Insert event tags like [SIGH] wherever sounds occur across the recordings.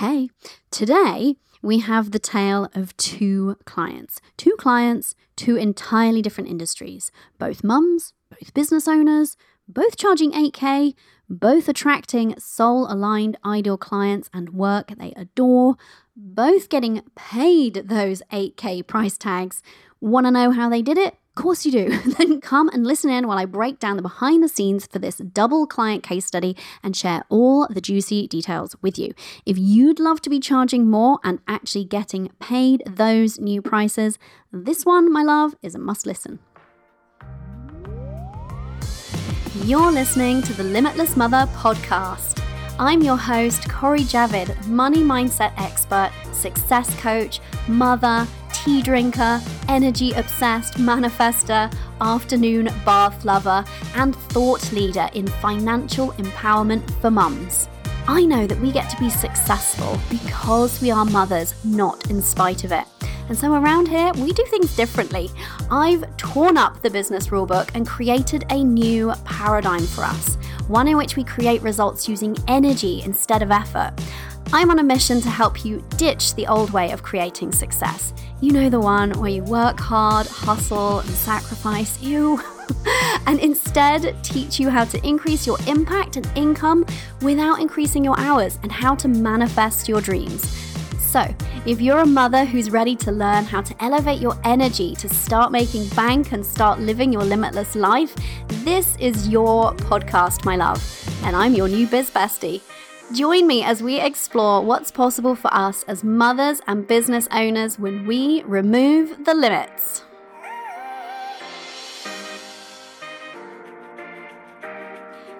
Hey, today we have the tale of two clients. Two clients, two entirely different industries. Both mums, both business owners, both charging 8K, both attracting soul aligned ideal clients and work they adore, both getting paid those 8K price tags. Want to know how they did it? Course you do. [LAUGHS] then come and listen in while I break down the behind the scenes for this double client case study and share all the juicy details with you. If you'd love to be charging more and actually getting paid those new prices, this one, my love, is a must listen. You're listening to the Limitless Mother podcast. I'm your host, Cori Javid, money mindset expert, success coach, mother, tea drinker, energy obsessed manifester, afternoon bath lover, and thought leader in financial empowerment for mums. I know that we get to be successful because we are mothers, not in spite of it. And so around here, we do things differently. I've torn up the business rulebook and created a new paradigm for us, one in which we create results using energy instead of effort. I'm on a mission to help you ditch the old way of creating success. You know the one where you work hard, hustle, and sacrifice, you, [LAUGHS] and instead teach you how to increase your impact and income without increasing your hours and how to manifest your dreams. So, if you're a mother who's ready to learn how to elevate your energy to start making bank and start living your limitless life, this is your podcast, my love. And I'm your new biz bestie. Join me as we explore what's possible for us as mothers and business owners when we remove the limits.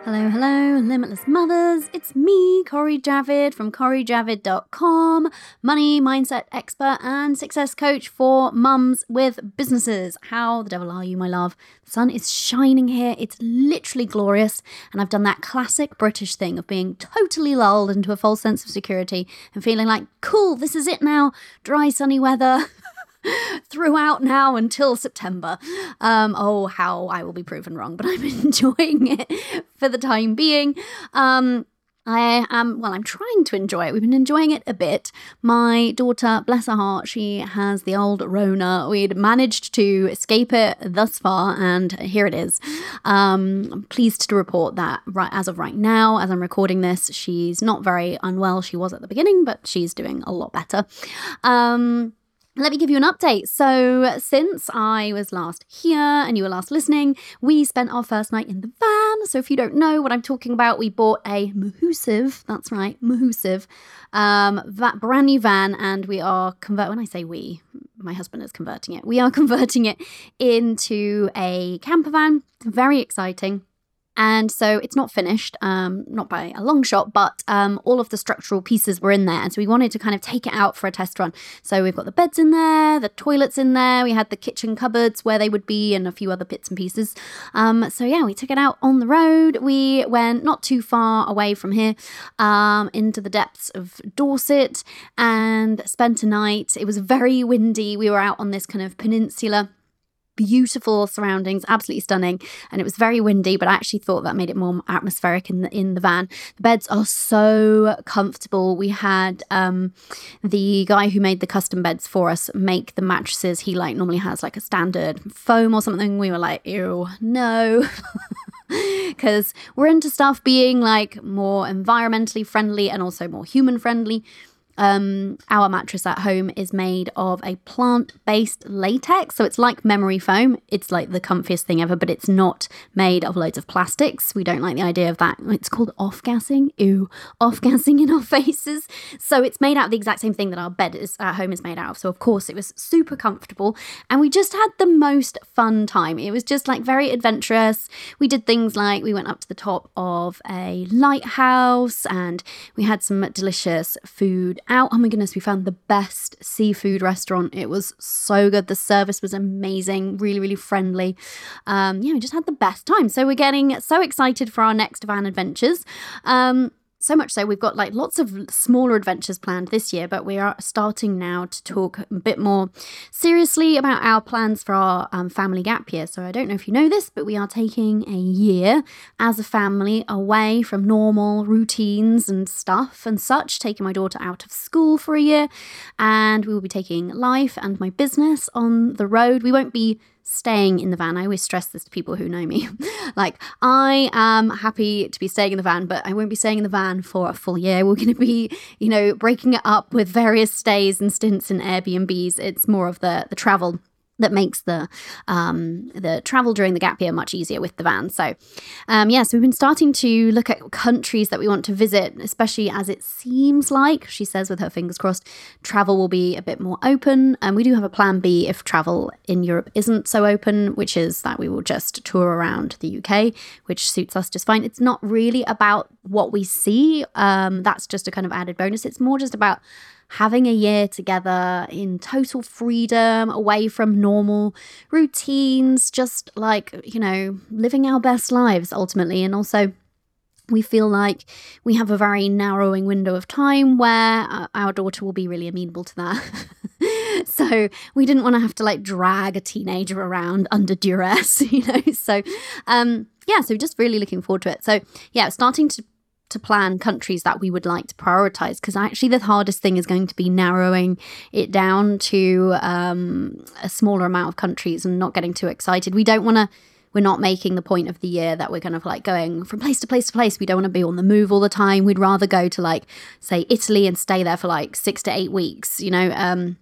Hello, hello, limitless mothers. It's me, Cori Javid from CoriJavid.com, money mindset expert and success coach for mums with businesses. How the devil are you, my love? The sun is shining here. It's literally glorious. And I've done that classic British thing of being totally lulled into a false sense of security and feeling like, cool, this is it now. Dry, sunny weather. [LAUGHS] [LAUGHS] throughout now until September. Um, oh, how I will be proven wrong, but [LAUGHS] I'm enjoying it for the time being. Um, I am, well, I'm trying to enjoy it. We've been enjoying it a bit. My daughter, bless her heart, she has the old Rona. We'd managed to escape it thus far, and here it is. Um, I'm pleased to report that right as of right now, as I'm recording this, she's not very unwell. She was at the beginning, but she's doing a lot better. Um, let me give you an update. So, since I was last here and you were last listening, we spent our first night in the van. So, if you don't know what I'm talking about, we bought a Mahusiv, that's right, Mahusiv, um, that brand new van, and we are convert. When I say we, my husband is converting it. We are [LAUGHS] converting it into a camper van. Very exciting. And so it's not finished, um, not by a long shot, but um, all of the structural pieces were in there. And so we wanted to kind of take it out for a test run. So we've got the beds in there, the toilets in there, we had the kitchen cupboards where they would be, and a few other bits and pieces. Um, so yeah, we took it out on the road. We went not too far away from here um, into the depths of Dorset and spent a night. It was very windy. We were out on this kind of peninsula beautiful surroundings, absolutely stunning. And it was very windy, but I actually thought that made it more atmospheric in the in the van. The beds are so comfortable. We had um, the guy who made the custom beds for us make the mattresses. He like normally has like a standard foam or something. We were like, ew, no. [LAUGHS] Because we're into stuff being like more environmentally friendly and also more human friendly. Um, our mattress at home is made of a plant based latex. So it's like memory foam. It's like the comfiest thing ever, but it's not made of loads of plastics. We don't like the idea of that. It's called off gassing. Ew, off gassing in our [LAUGHS] faces. So it's made out of the exact same thing that our bed is, at home is made out of. So, of course, it was super comfortable. And we just had the most fun time. It was just like very adventurous. We did things like we went up to the top of a lighthouse and we had some delicious food out. Oh my goodness, we found the best seafood restaurant. It was so good. The service was amazing, really, really friendly. Um, yeah, we just had the best time. So we're getting so excited for our next van adventures. Um, so much so we've got like lots of smaller adventures planned this year but we are starting now to talk a bit more seriously about our plans for our um, family gap year. So i don't know if you know this but we are taking a year as a family away from normal routines and stuff and such taking my daughter out of school for a year and we will be taking life and my business on the road. We won't be staying in the van. I always stress this to people who know me. [LAUGHS] like, I am happy to be staying in the van, but I won't be staying in the van for a full year. We're going to be, you know, breaking it up with various stays and stints in Airbnbs. It's more of the the travel that makes the um, the travel during the gap year much easier with the van. So, um, yeah, so we've been starting to look at countries that we want to visit, especially as it seems like she says with her fingers crossed, travel will be a bit more open. And we do have a plan B if travel in Europe isn't so open, which is that we will just tour around the UK, which suits us just fine. It's not really about what we see. Um, that's just a kind of added bonus. It's more just about having a year together in total freedom, away from normal routines, just like, you know, living our best lives ultimately. And also, we feel like we have a very narrowing window of time where uh, our daughter will be really amenable to that. [LAUGHS] so we didn't want to have to like drag a teenager around under duress, [LAUGHS] you know. So um yeah, so just really looking forward to it. So yeah, starting to to plan countries that we would like to prioritize because actually the hardest thing is going to be narrowing it down to um, a smaller amount of countries and not getting too excited. We don't want to. We're not making the point of the year that we're kind of like going from place to place to place. We don't want to be on the move all the time. We'd rather go to like, say, Italy and stay there for like six to eight weeks, you know, um,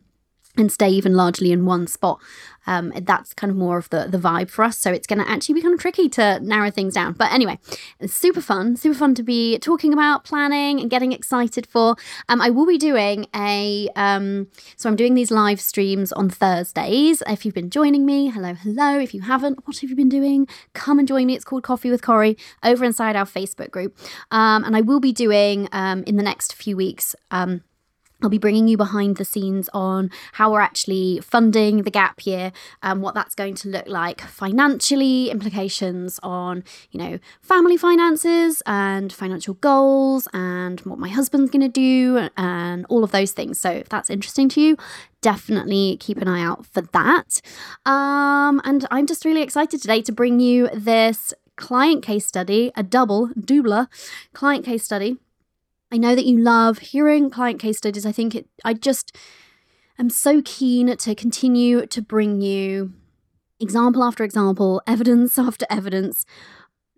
and stay even largely in one spot um, that's kind of more of the, the vibe for us. So it's going to actually be kind of tricky to narrow things down. But anyway, it's super fun, super fun to be talking about planning and getting excited for. Um, I will be doing a, um, so I'm doing these live streams on Thursdays. If you've been joining me, hello, hello. If you haven't, what have you been doing? Come and join me. It's called Coffee with Cori over inside our Facebook group. Um, and I will be doing um, in the next few weeks. Um, I'll be bringing you behind the scenes on how we're actually funding the gap year and what that's going to look like financially, implications on, you know, family finances and financial goals and what my husband's going to do and all of those things. So if that's interesting to you, definitely keep an eye out for that. Um, and I'm just really excited today to bring you this client case study, a double, doubler client case study I know that you love hearing client case studies. I think it, I just am so keen to continue to bring you example after example, evidence after evidence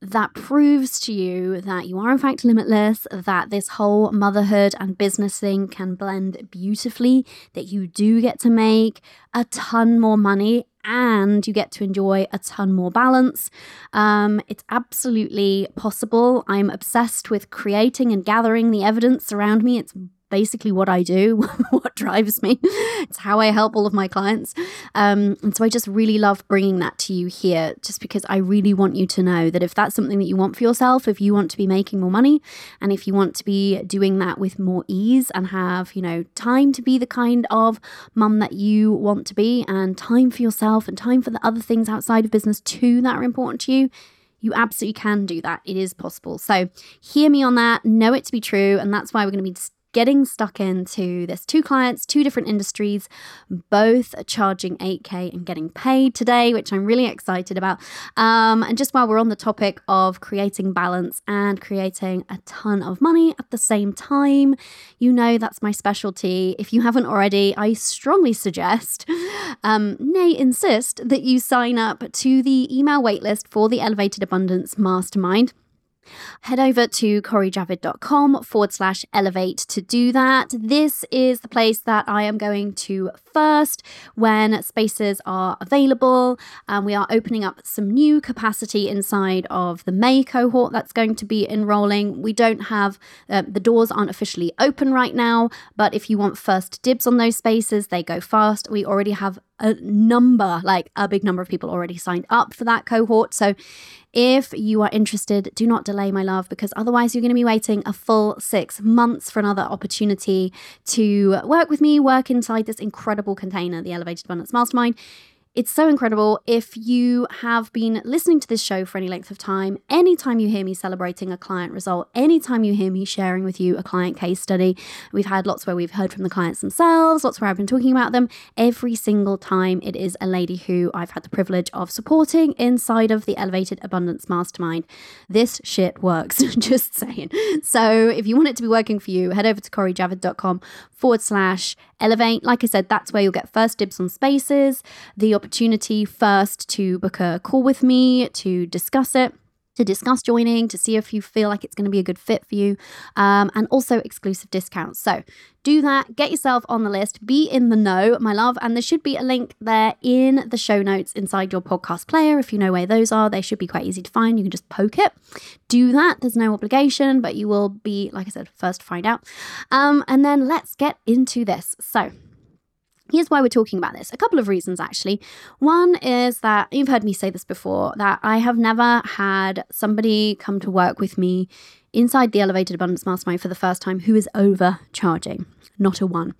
that proves to you that you are in fact limitless, that this whole motherhood and business thing can blend beautifully, that you do get to make a ton more money and you get to enjoy a ton more balance. Um, it's absolutely possible. I'm obsessed with creating and gathering the evidence around me. It's basically what I do, [LAUGHS] what drives me. It's how I help all of my clients. Um, and so I just really love bringing that to you here, just because I really want you to know that if that's something that you want for yourself, if you want to be making more money, and if you want to be doing that with more ease and have, you know, time to be the kind of mum that you want to be, and time for yourself and time for the other things outside of business too that are important to you you absolutely can do that. It is possible. So, hear me on that, know it to be true. And that's why we're going to be getting stuck into this. two clients, two different industries, both charging 8K and getting paid today, which I'm really excited about. Um, and just while we're on the topic of creating balance and creating a ton of money at the same time, you know that's my specialty. If you haven't already, I strongly suggest, [LAUGHS] um, nay, insist that you sign up to the email waitlist for the Elevated Abundance Mastermind. Head over to corijavid.com forward slash elevate to do that. This is the place that I am going to first when spaces are available. Um, we are opening up some new capacity inside of the May cohort that's going to be enrolling. We don't have, uh, the doors aren't officially open right now, but if you want first dibs on those spaces, they go fast. We already have a number, like a big number of people already signed up for that cohort. So if you are interested, do not delay, my love, because otherwise you're going to be waiting a full six months for another opportunity to work with me, work inside this incredible container, the Elevated Abundance Mastermind. It's so incredible. If you have been listening to this show for any length of time, anytime you hear me celebrating a client result, anytime you hear me sharing with you a client case study, we've had lots where we've heard from the clients themselves, lots where I've been talking about them. Every single time it is a lady who I've had the privilege of supporting inside of the Elevated Abundance Mastermind. This shit works, [LAUGHS] just saying. So if you want it to be working for you, head over to corijavid.com forward slash elevate. Like I said, that's where you'll get first dibs on spaces, the opportunity first to book a call with me to discuss it to discuss joining, to see if you feel like it's going to be a good fit for you, um, and also exclusive discounts. So do that, get yourself on the list, be in the know, my love. And there should be a link there in the show notes inside your podcast player. If you know where those are, they should be quite easy to find. You can just poke it. Do that. There's no obligation, but you will be, like I said, first to find out. Um, and then let's get into this. So, Here's why we're talking about this. A couple of reasons, actually. One is that you've heard me say this before that I have never had somebody come to work with me inside the Elevated Abundance Mastermind for the first time who is overcharging. Not a one.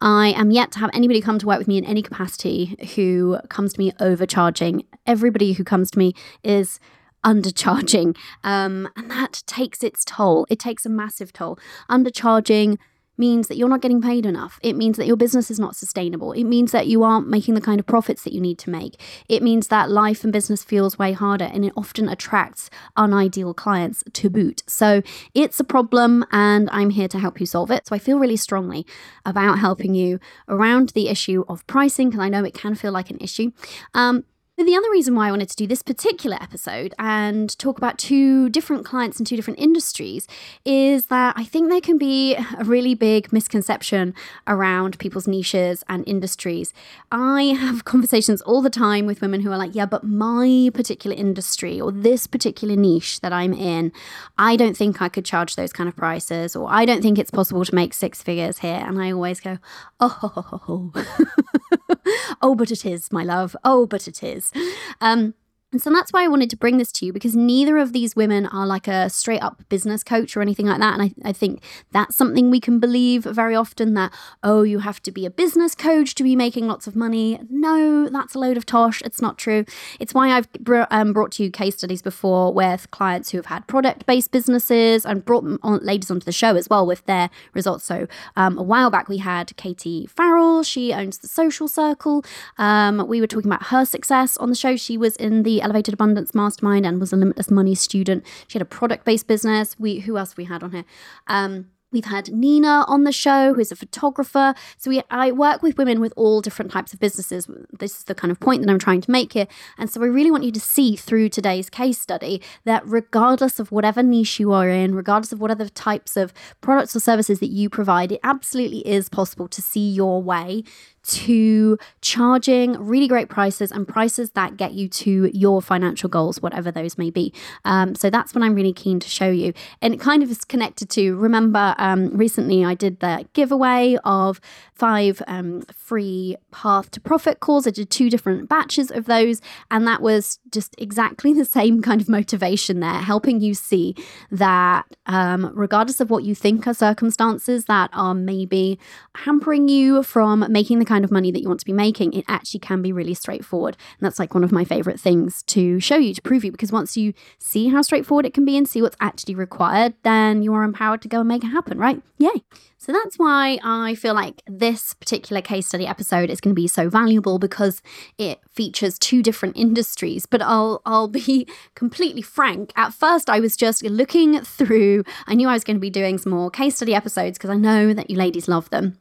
I am yet to have anybody come to work with me in any capacity who comes to me overcharging. Everybody who comes to me is undercharging. Um, and that takes its toll. It takes a massive toll. Undercharging means that you're not getting paid enough. It means that your business is not sustainable. It means that you aren't making the kind of profits that you need to make. It means that life and business feels way harder and it often attracts unideal clients to boot. So it's a problem and I'm here to help you solve it. So I feel really strongly about helping you around the issue of pricing because I know it can feel like an issue. Um, the other reason why I wanted to do this particular episode and talk about two different clients in two different industries is that I think there can be a really big misconception around people's niches and industries. I have [LAUGHS] conversations all the time with women who are like, yeah, but my particular industry or this particular niche that I'm in, I don't think I could charge those kind of prices, or I don't think it's possible to make six figures here. And I always go, oh, [LAUGHS] oh, but it is, my love. Oh, but it is. Um, and so that's why I wanted to bring this to you because neither of these women are like a straight up business coach or anything like that. And I, I think that's something we can believe very often that, oh, you have to be a business coach to be making lots of money. No, that's a load of tosh. It's not true. It's why I've br- um, brought to you case studies before with clients who have had product based businesses and brought them on, ladies onto the show as well with their results. So um, a while back, we had Katie Farrell. She owns the Social Circle. Um, we were talking about her success on the show. She was in the Elevated Abundance Mastermind and was a limitless money student. She had a product based business. We who else we had on here? Um, We've had Nina on the show, who's a photographer. So we, I work with women with all different types of businesses. This is the kind of point that I'm trying to make here. And so I really want you to see through today's case study that regardless of whatever niche you are in, regardless of whatever types of products or services that you provide, it absolutely is possible to see your way to charging really great prices and prices that get you to your financial goals, whatever those may be. Um, so that's what I'm really keen to show you. And it kind of is connected to remember, um, recently I did the giveaway of five um, free path to profit calls. I did two different batches of those, and that was just exactly the same kind of motivation there, helping you see that um, regardless of what you think are circumstances that are maybe hampering you from making the kind of money that you want to be making, it actually can be really straightforward. And that's like one of my favorite things to show you, to prove you, because once you see how straightforward it can be and see what's actually required, then you are empowered to go and make it happen, right? Yay. So that's why I feel like this particular case study episode is going to be so valuable because it features two different industries. But I'll I'll be [LAUGHS] completely frank. At first I was just looking through I knew I was going to be doing some more case study episodes because I know that you ladies love them.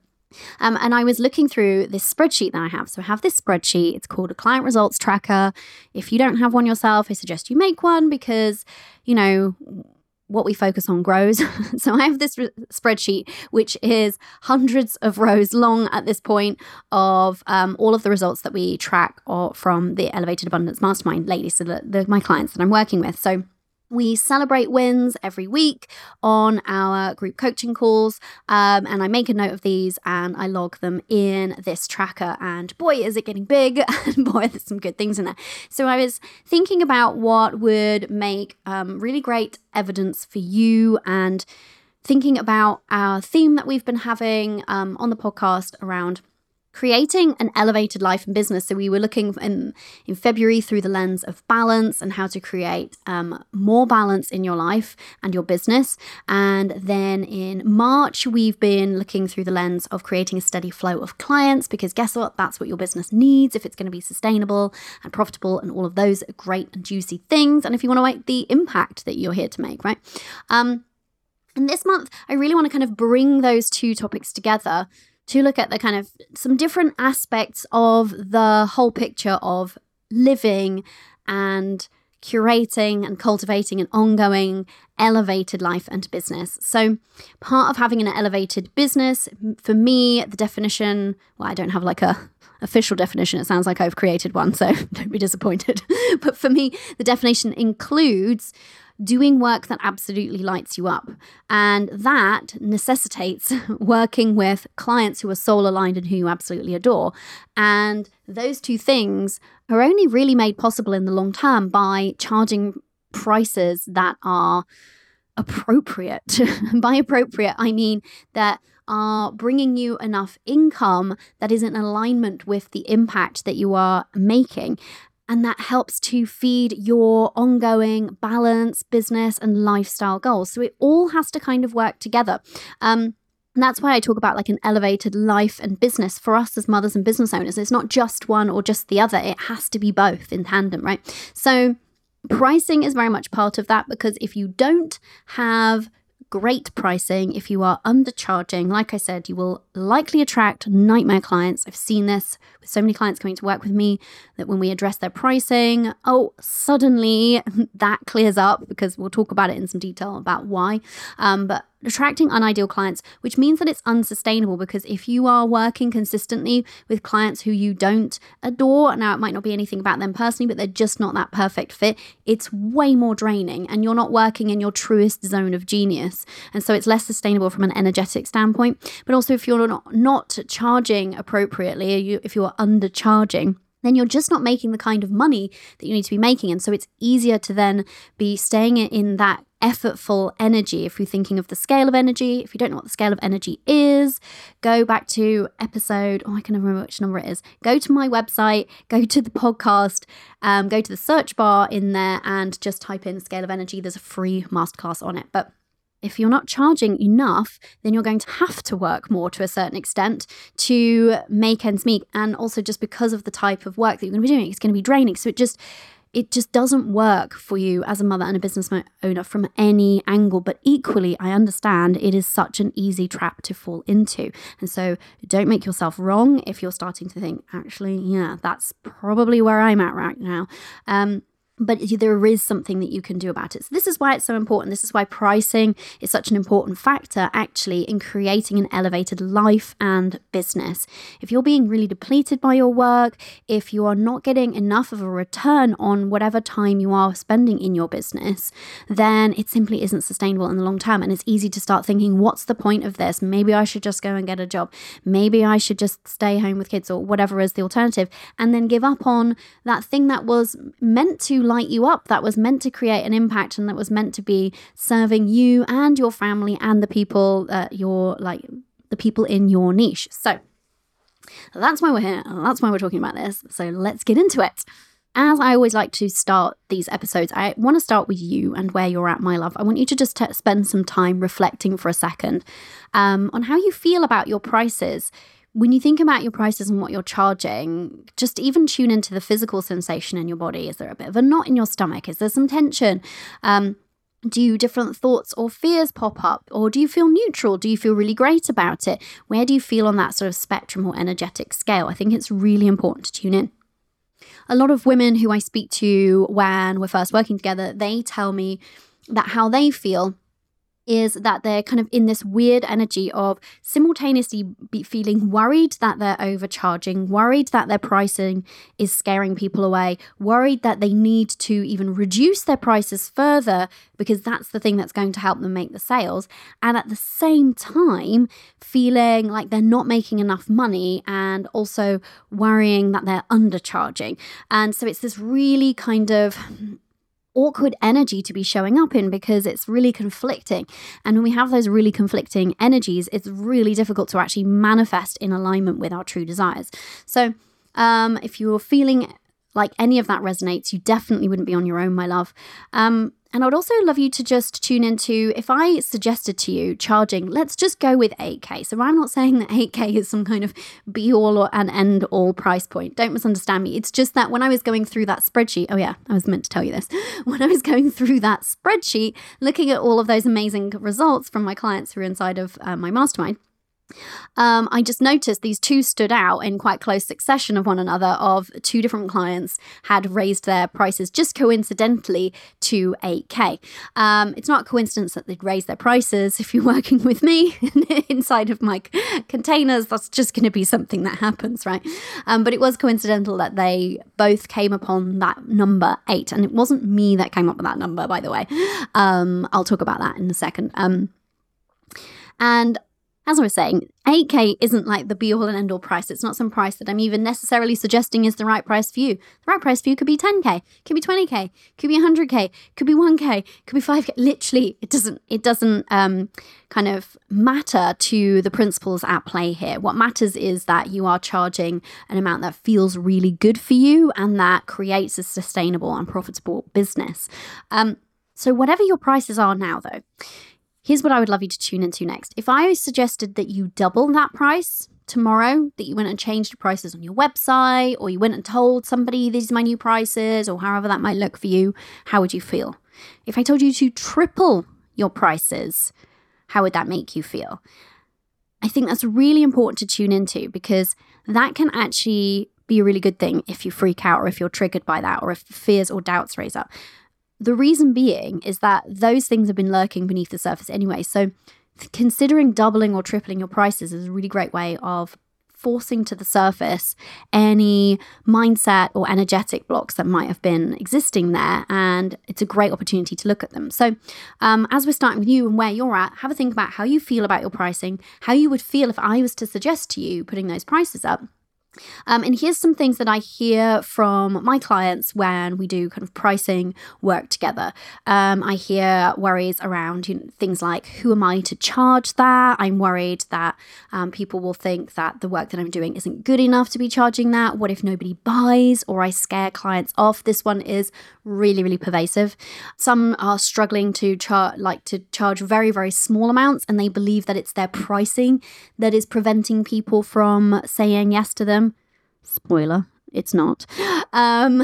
Um, and I was looking through this spreadsheet that I have. So I have this spreadsheet. It's called a client results tracker. If you don't have one yourself, I suggest you make one because, you know, what we focus on grows. [LAUGHS] so I have this re- spreadsheet, which is hundreds of rows long at this point of um, all of the results that we track or from the Elevated Abundance Mastermind ladies, so the, the, my clients that I'm working with. So we celebrate wins every week on our group coaching calls, um, and I make a note of these and I log them in this tracker. And boy, is it getting big! [LAUGHS] And boy, there's some good things in there. So I was thinking about what would make um, really great evidence for you and thinking about our theme that we've been having um, on the podcast around creating an elevated life and business. So we were looking in, in February through the lens of balance and how to create um, more balance in your life and your business. And then in March, we've been looking through the lens of creating a steady flow of clients because guess what? That's what your business needs if it's going to be sustainable and profitable and all of those great and juicy things. And if you want to make the impact that you're here to make, right? Um, and this month, I really want to kind of bring those two topics together to look at the kind of some different aspects of the whole picture of living and curating and cultivating an ongoing elevated life and business. So, part of having an elevated business, for me, the definition, well, I don't have like a [LAUGHS] official definition. It sounds like I've created one, so [LAUGHS] don't be disappointed. [LAUGHS] but for me, the definition includes doing work that absolutely lights you up. And that necessitates [LAUGHS] working with clients who are soul aligned and who you absolutely adore. And those two things are only really made possible in the long term by charging prices that are appropriate. [LAUGHS] by appropriate, I mean that are bringing you enough income that is in alignment with the impact that you are making and that helps to feed your ongoing balance, business, and lifestyle goals. So it all has to kind of work together. Um, and that's why I talk about like an elevated life and business for us as mothers and business owners. It's not just one or just the other, it has to be both in tandem, right? So, pricing is very much part of that because if you don't have great pricing if you are undercharging. Like I said, you will likely attract nightmare clients. I've seen this with so many clients coming to work with me that when we address their pricing, oh, suddenly [LAUGHS] that clears up because we'll talk about it in some detail about why. Um, but attracting unideal clients, which means that it's unsustainable because if you are working consistently with clients who you don't adore, now it might not be anything about them personally, but they're just not that perfect fit, it's way more draining and you're not working in your truest zone of genius. And so it's less sustainable from an energetic standpoint. But also, if you're not, not charging appropriately, if you're undercharging, then you're just not making the kind of money that you need to be making. And so it's easier to then be staying in that effortful energy. If you're thinking of the scale of energy, if you don't know what the scale of energy is, go back to episode, oh, I can never remember which number it is. Go to my website, go to the podcast, um, go to the search bar in there and just type in scale of energy. There's a free masterclass on it. But if you're not charging enough, then you're going to have to work more to a certain extent to make ends meet. And also, just because of the type of work that you're going to be doing, it's going to be draining. So it just it just doesn't work for you as a mother and a business owner from any angle. But equally, I understand it is such an easy trap to fall into. And so don't make yourself wrong if you're starting to think, actually, yeah, that's probably where I'm at right now. Um, but there is something that you can do about it. So, this is why it's so important. This is why pricing is such an important factor actually in creating an elevated life and business. If you're being really depleted by your work, if you are not getting enough of a return on whatever time you are spending in your business, then it simply isn't sustainable in the long term. And it's easy to start thinking, what's the point of this? Maybe I should just go and get a job. Maybe I should just stay home with kids or whatever is the alternative, and then give up on that thing that was meant to light you up, that was meant to create an impact and that was meant to be serving you and your family and the people, that you're like the people in your niche. So that's why we're here. That's why we're talking about this. So let's get into it. As I always like to start these episodes, I want to start with you and where you're at, my love. I want you to just t- spend some time reflecting for a second um, on how you feel about your prices when you think about your prices and what you're charging, just even tune into the physical sensation in your body. Is there a bit of a knot in your stomach? Is there some tension? Um, do different thoughts or fears pop up? Or do you feel neutral? Do you feel really great about it? Where do you feel on that sort of spectrum or energetic scale? I think it's really important to tune in. A lot of women who I speak to when we're first working together, they tell me that how they feel is that they're kind of in this weird energy of simultaneously feeling worried that they're overcharging, worried that their pricing is scaring people away, worried that they need to even reduce their prices further because that's the thing that's going to help them make the sales. And at the same time, feeling like they're not making enough money and also worrying that they're undercharging. And so it's this really kind of awkward energy to be showing up in because it's really conflicting. And when we have those really conflicting energies, it's really difficult to actually manifest in alignment with our true desires. So, um, if you're feeling like any of that resonates, you definitely wouldn't be on your own, my love. Um, and I would also love you to just tune into if I suggested to you charging, let's just go with 8K. So I'm not saying that 8K is some kind of be all or an end all price point. Don't misunderstand me. It's just that when I was going through that spreadsheet, oh yeah, I was meant to tell you this. [LAUGHS] When I was going through that spreadsheet, looking at all of those amazing results from my clients who are inside of uh, my mastermind, um, I just noticed these two stood out in quite close succession of one another. Of two different clients had raised their prices just coincidentally to 8k. Um, it's not a coincidence that they'd raised their prices. If you're [LAUGHS] working with me [LAUGHS] inside of my containers, that's just going to be something that happens, right? Um, but it was coincidental that they both came upon that number eight, and it wasn't me that came up with that number, by the way. Um, I'll talk about that in a second. Um, and as I was saying, 8K isn't like the be all and end all price. It's not some price that I'm even necessarily suggesting is the right price for you. The right price for you could be 10K, could be 20K, could be 100K, could be 1K, could be 5K. Literally, it doesn't it doesn't um, kind of matter to the principles at play here. What matters is that you are charging an amount that feels really good for you and that creates a sustainable and profitable business. Um, so whatever your prices are now though, Here's what I would love you to tune into next. If I suggested that you double that price tomorrow, that you went and changed the prices on your website, or you went and told somebody these are my new prices, or however that might look for you, how would you feel? If I told you to triple your prices, how would that make you feel? I think that's really important to tune into because that can actually be a really good thing if you freak out or if you're triggered by that or if fears or doubts raise up. The reason being is that those things have been lurking beneath the surface anyway. So, considering doubling or tripling your prices is a really great way of forcing to the surface any mindset or energetic blocks that might have been existing there. And it's a great opportunity to look at them. So, um, as we're starting with you and where you're at, have a think about how you feel about your pricing, how you would feel if I was to suggest to you putting those prices up. Um, and here's some things that I hear from my clients when we do kind of pricing work together. Um, I hear worries around you know, things like, who am I to charge that? I'm worried that um, people will think that the work that I'm doing isn't good enough to be charging that. What if nobody buys or I scare clients off? This one is really, really pervasive. Some are struggling to charge, like to charge very, very small amounts, and they believe that it's their pricing that is preventing people from saying yes to them. Spoiler, it's not. Um,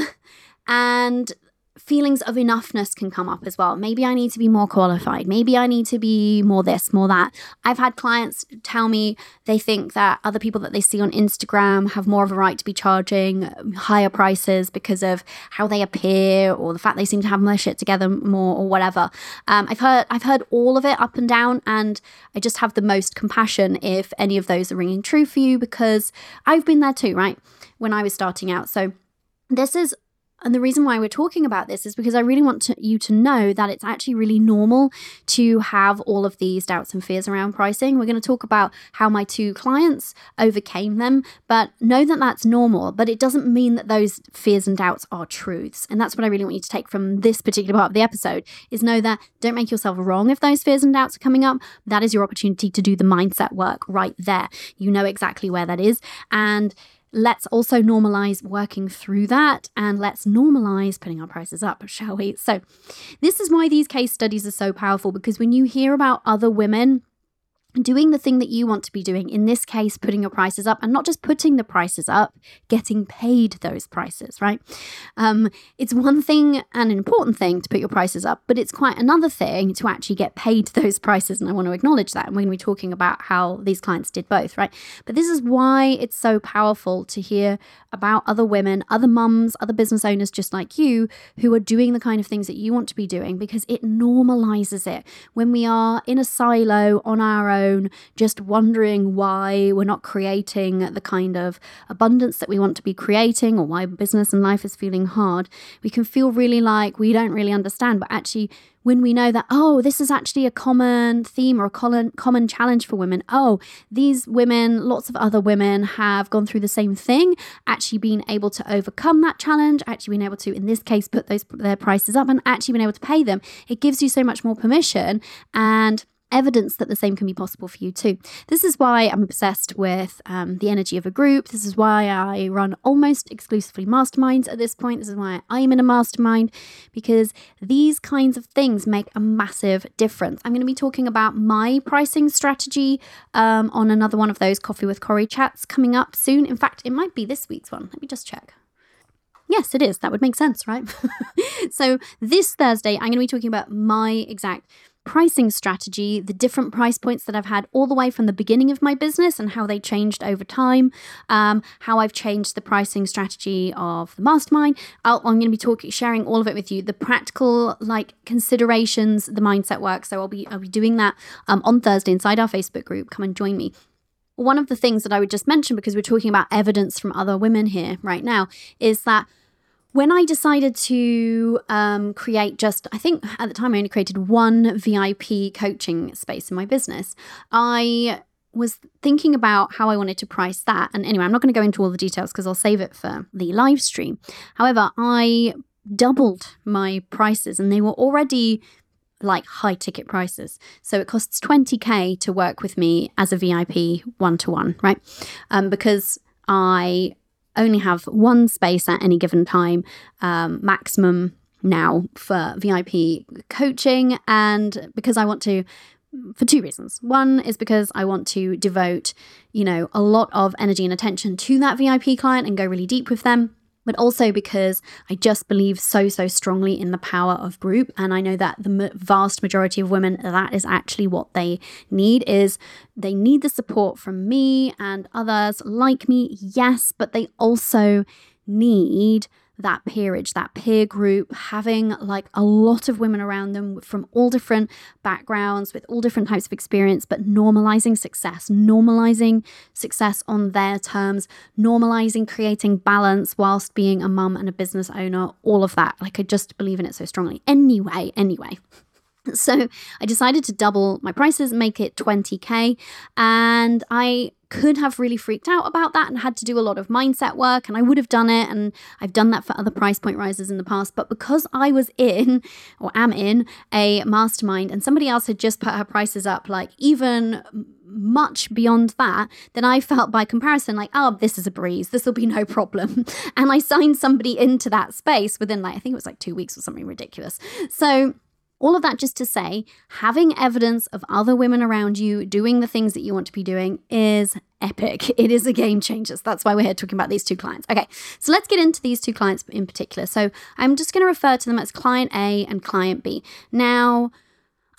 and feelings of enoughness can come up as well. Maybe I need to be more qualified. Maybe I need to be more this, more that. I've had clients tell me they think that other people that they see on Instagram have more of a right to be charging higher prices because of how they appear or the fact they seem to have their shit together more or whatever. Um, I've heard I've heard all of it up and down, and I just have the most compassion if any of those are ringing true for you because I've been there too, right? When I was starting out. So this is and the reason why we're talking about this is because I really want to, you to know that it's actually really normal to have all of these doubts and fears around pricing. We're going to talk about how my two clients overcame them, but know that that's normal. But it doesn't mean that those fears and doubts are truths. And that's what I really want you to take from this particular part of the episode is know that don't make yourself wrong if those fears and doubts are coming up. That is your opportunity to do the mindset work right there. You know exactly where that is. And Let's also normalize working through that and let's normalize putting our prices up, [LAUGHS] shall we? So, this is why these case studies are so powerful because when you hear about other women doing the thing that you want to be doing, in this case, putting your prices up and not just putting the prices up, getting paid those prices, right? Um, it's one thing and an important thing to put your prices up, but it's quite another thing to actually get paid [LAUGHS] those prices. And I want to acknowledge that. And when we're going to be talking about how these clients did both, right? But this is why it's so powerful to hear about other women, other mums, other business owners just like you who are doing the kind of things that you want to be doing because it normalizes it. When we are in a silo on our own, alone, just wondering why we're not creating the kind of abundance that we want to be creating or why business and life is feeling hard, we can feel really like we don't really understand. But actually, when we know that, oh, this is actually a common theme or a common, common challenge for women. Oh, these women, lots of other women have gone through the same thing, actually being able to overcome that challenge, actually being able to, in this case, put those their prices up and actually being able to pay them. It gives you so much more permission and evidence that the same can be possible for you too. This is why I'm obsessed with um, the energy of a group. This is why I run almost exclusively masterminds at this point. This is why I'm in a mastermind because these kinds of things make a massive difference. I'm going to be talking about my pricing strategy um, on another one of those Coffee with Cori chats coming up soon. In fact, it might be this week's one. Let me just check. Yes, it is. That would make sense, right? [LAUGHS] so, this Thursday, I'm going to be talking about my exact pricing strategy, the different price points that I've had all the way from the beginning of my business and how they changed over time, um, how I've changed the pricing strategy of the mastermind. i am going to be talking, sharing all of it with you, the practical like considerations, the mindset work. So I'll be I'll be doing that um, on Thursday inside our Facebook group. Come and join me. One of the things that I would just mention because we're talking about evidence from other women here right now is that when I decided to um, create just, I think at the time I only created one VIP coaching space in my business, I was thinking about how I wanted to price that. And anyway, I'm not going to go into all the details because I'll save it for the live stream. However, I doubled my prices and they were already like high ticket prices. So it costs 20K to work with me as a VIP one to one, right? Um, because I only have one space at any given time, um, maximum now for VIP coaching. And because I want to, for two reasons. One is because I want to devote, you know, a lot of energy and attention to that VIP client and go really deep with them but also because I just believe so, so strongly in the power of group. And I know that the vast majority of women, that is actually what they need is they need the support from me and others like me, yes, but they also need that peerage, that peer group, having like a lot of women around them from all different backgrounds, with all different types of experience, but normalizing success, normalizing success on their terms, normalizing creating balance whilst being a mum and a business owner, all of that. Like, I just believe in it so strongly. Anyway, anyway. [LAUGHS] So I decided to double my prices, make it 20k, and I could have really freaked out about that and had to do a lot of mindset work and I would have done it and I've done that for other price point rises in the past. But because I was in or am in a mastermind and somebody else had just put her prices up like even much beyond that then I felt by comparison like oh this is a breeze. This will be no problem. [LAUGHS] And I signed somebody into that space within like I think it was like 2 weeks or something ridiculous. So all of that just to say, having evidence of other women around you doing the things that you want to be doing is epic. [LAUGHS] It is a game changer. So that's why we're here talking about these two clients. Okay, so let's get into these two clients in particular. So I'm just going to refer to them as client A and client B. Now,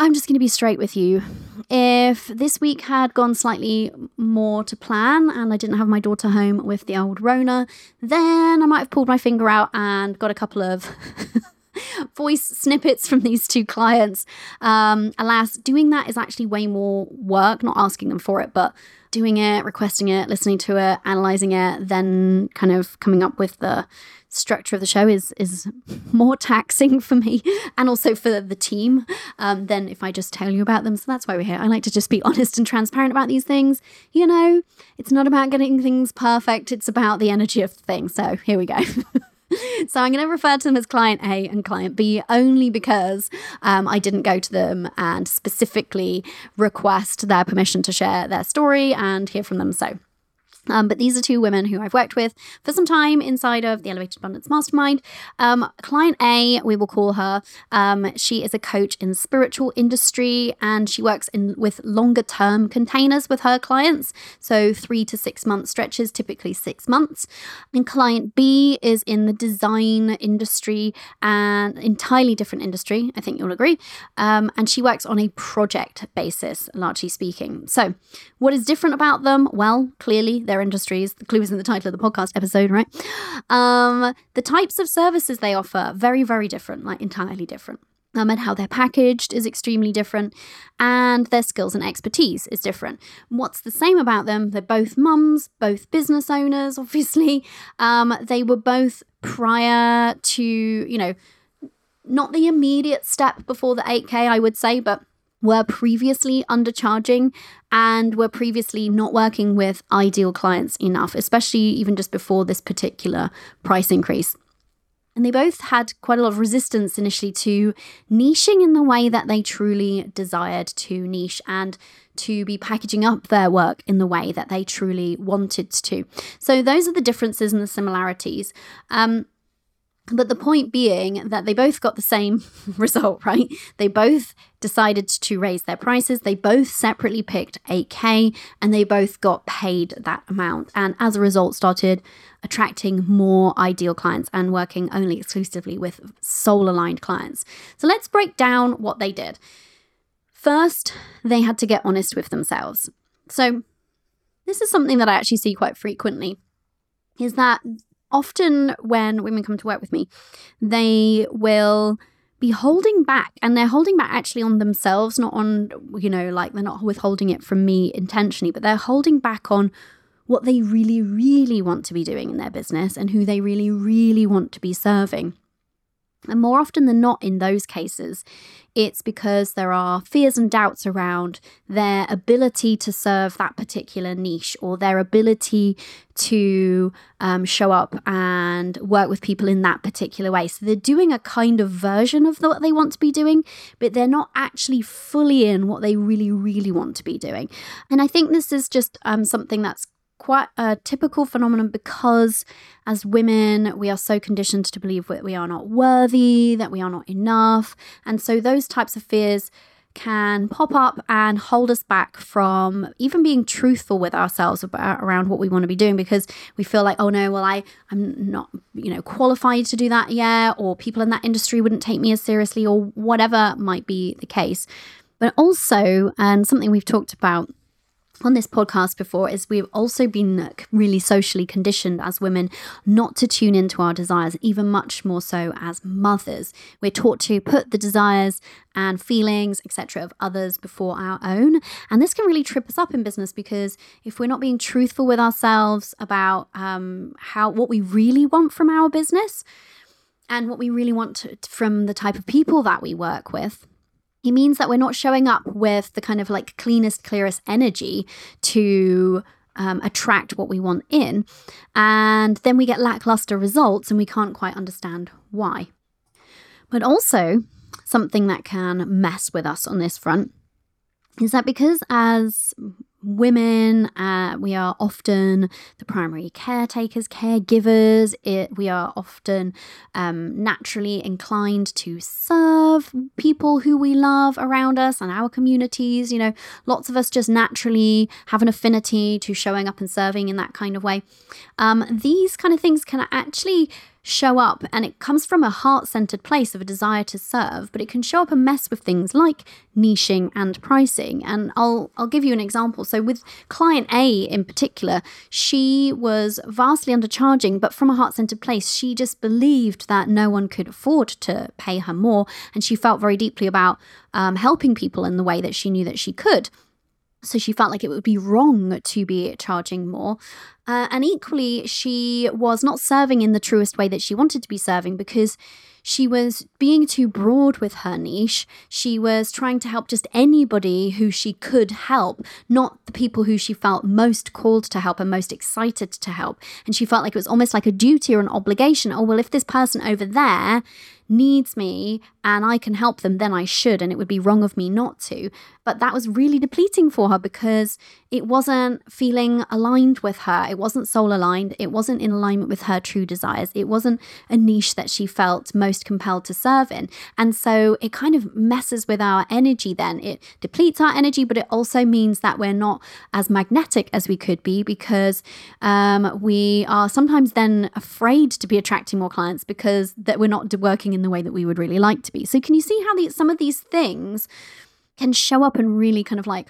I'm just going to be straight with you. If this week had gone slightly more to plan and I didn't have my daughter home with the old Rona, then I might have pulled my finger out and got a couple of [LAUGHS] [LAUGHS] voice snippets from these two clients. Um, alas, doing that is actually way more work, not asking them for it, but doing it, requesting it, listening to it, analyzing it, then kind of coming up with the structure of the show is is [LAUGHS] more taxing for me [LAUGHS] and also for the team um, than if I just tell you about them. So that's why we're here. I like to just be honest and transparent about these things. You know, it's not about getting things perfect, it's about the energy of the thing. So here we go. [LAUGHS] so I'm going to refer to them as client A and client B only because um, I didn't go to them and specifically request their permission to share their story and hear from them. So um, but these are two women who I've worked with for some time inside of the Elevated Abundance Mastermind. Um, client A, we will call her. Um, she is a coach in spiritual industry and she works in with longer term containers with her clients, so three to six month stretches, typically six months. And client B is in the design industry and entirely different industry. I think you'll agree. Um, and she works on a project basis, largely speaking. So, what is different about them? Well, clearly they're industries. The clue is in the title of the podcast episode, right? Um, the types of services they offer, very, very different, like entirely different. um, and how they're packaged is extremely different, and their skills and expertise is different. What's the same about them? They're both mums, both business owners, [LAUGHS] obviously. Um, they were both prior to, you know, not the immediate step before the 8K, I would say, but were previously undercharging and were previously not working with ideal clients enough, especially even just before this particular price increase. And they both had quite a lot of resistance initially to niching in the way that they truly desired to niche and to be packaging up their work in the way that they truly wanted to. So, those are the differences and the similarities. Um, but the point being that they both got the same [LAUGHS] result, right? They both decided to raise their prices. They both separately picked 8K and they both got paid that amount. And as a result, started attracting more ideal clients and working only exclusively with soul aligned clients. So let's break down what they did. First, they had to get honest with themselves. So, this is something that I actually see quite frequently is that often when women come to work with me, they will be holding back and they're holding back actually on themselves, not on, you know, like they're not withholding it from me intentionally, but they're holding back on what they really, really want to be doing in their business and who they really, really want to be serving. And more often than not, in those cases, it's because there are fears and doubts around their ability to serve that particular niche or their ability to um, show up and work with people in that particular way. So they're doing a kind of version of what they want to be doing, but they're not actually fully in what they really, really want to be doing. And I think this is just um, something that's quite a typical phenomenon because as women we are so conditioned to believe that we are not worthy that we are not enough. And so those types of fears can pop up and hold us back from even being truthful with ourselves about around what we want to be doing because we feel like oh no well I I'm not you know qualified to do that yet or people in that industry wouldn't take me as seriously or whatever might be the case. But also and something we've talked about on this podcast before is we've also been really socially conditioned as women not to tune into our desires, even much more so as mothers. We're taught to put the desires and feelings, etc., of others before our own. And this can really trip us up in business because if we're not being truthful with ourselves about um, how what we really want from our business and what we really want to, from the type of people that we work with, he means that we're not showing up with the kind of like cleanest, clearest energy to um, attract what we want in. And then we get lackluster results and we can't quite understand why. But also, something that can mess with us on this front is that because as women. Uh, we are often the primary caretakers, caregivers. It, we are often um, naturally inclined to serve people who we love around us and our communities. You know, lots of us just naturally have an affinity to showing up and serving in that kind of way. Um, these kind of things can actually show up and it comes from a heart-centered place of a desire to serve but it can show up and mess with things like niching and pricing. And I'll I'll give you an example. So with client A in particular she was vastly undercharging but from a heart-centered place. She just believed that no one could afford to pay her more and she felt very deeply about um, helping people in the way that she knew that she could. So she felt like it would be wrong to be charging more. Uh, and equally, she was not serving in the truest way that she wanted to be serving because she was being too broad with her niche. She was trying to help just anybody who she could help, not the people who she felt most called to help and most excited to help. And she felt like it was almost like a duty or an obligation. Oh, well, if this person over there needs me and I can help them, then I should, and it would be wrong of me not to. But that was really depleting for her because it wasn't feeling aligned with her. It wasn't soul aligned. It wasn't in alignment with her true desires. It wasn't a niche that she felt most compelled to serve in. And so it kind of messes with our energy then. It depletes our energy, but it also means that we're not as magnetic as we could be because um, we are sometimes then afraid to be attracting more clients because that we're not working in the way that we would really like to be. So can you see how these some of these things can show up and really kind of like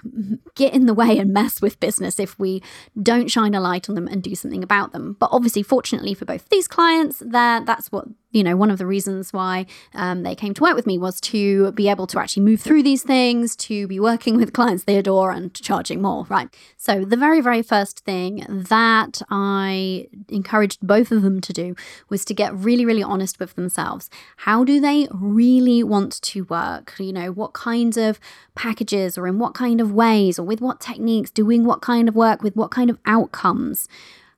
get in the way and mess with business if we don't shine a light on them and do something about them. But obviously, fortunately for both these clients, that that's what you know, one of the reasons why um, they came to work with me was to be able to actually move through these things, to be working with [LAUGHS] clients they adore and charging more, right? So, the very, very first thing that I encouraged both of them to do was to get really, really honest with themselves. How do they really want to work? You know, what kinds of packages or in what kind of ways or with what techniques, doing what kind of work, with what kind of outcomes?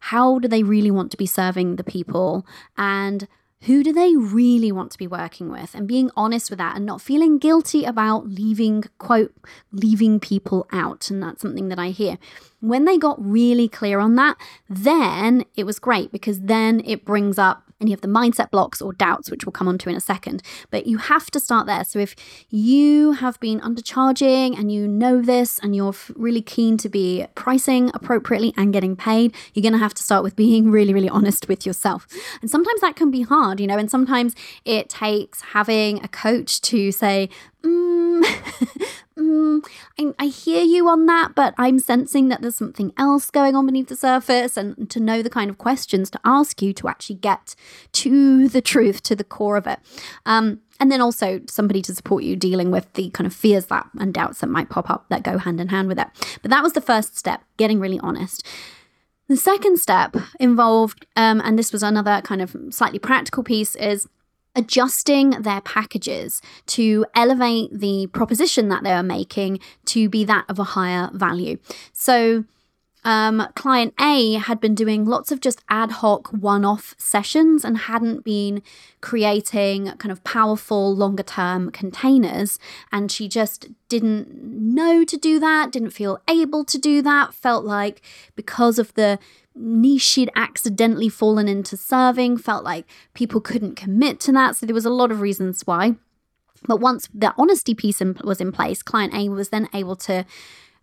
How do they really want to be serving the people? And who do they really want to be working with? And being honest with that and not feeling guilty about leaving quote leaving people out. And that's something that i hear. When they got really clear on that then it was great because then it brings up any of the mindset blocks or doubts, which we'll come on to in a second. But you have to start there. So if you have been undercharging and you know this and you're really keen to be pricing appropriately and getting paid, you're going to have to start with being [LAUGHS] really, really honest with yourself. And sometimes that can be hard, you know, and sometimes it takes having a coach to say, mm, [LAUGHS] mm, I, I hear you on that, but I'm sensing that there's something else going on beneath the surface, and to know the kind of questions to ask you to actually get to the truth, to the core of it. Um, and then also somebody to support you dealing with the kind of fears that and doubts that might pop up that go hand in hand with it. But that was the first step, getting really honest. The second step involved, um, and this was another kind of slightly practical piece, is adjusting their packages to elevate the proposition that they are making to be that of a higher value. So, um, client A had been doing lots of just ad hoc one off sessions and hadn't been creating kind of powerful longer term containers. And she just didn't know to do that, didn't feel able to do that, felt like because of the niche she'd accidentally fallen into serving, felt like people couldn't commit to that. So there was a lot of reasons why. But once the honesty piece in, was in place, client A was then able to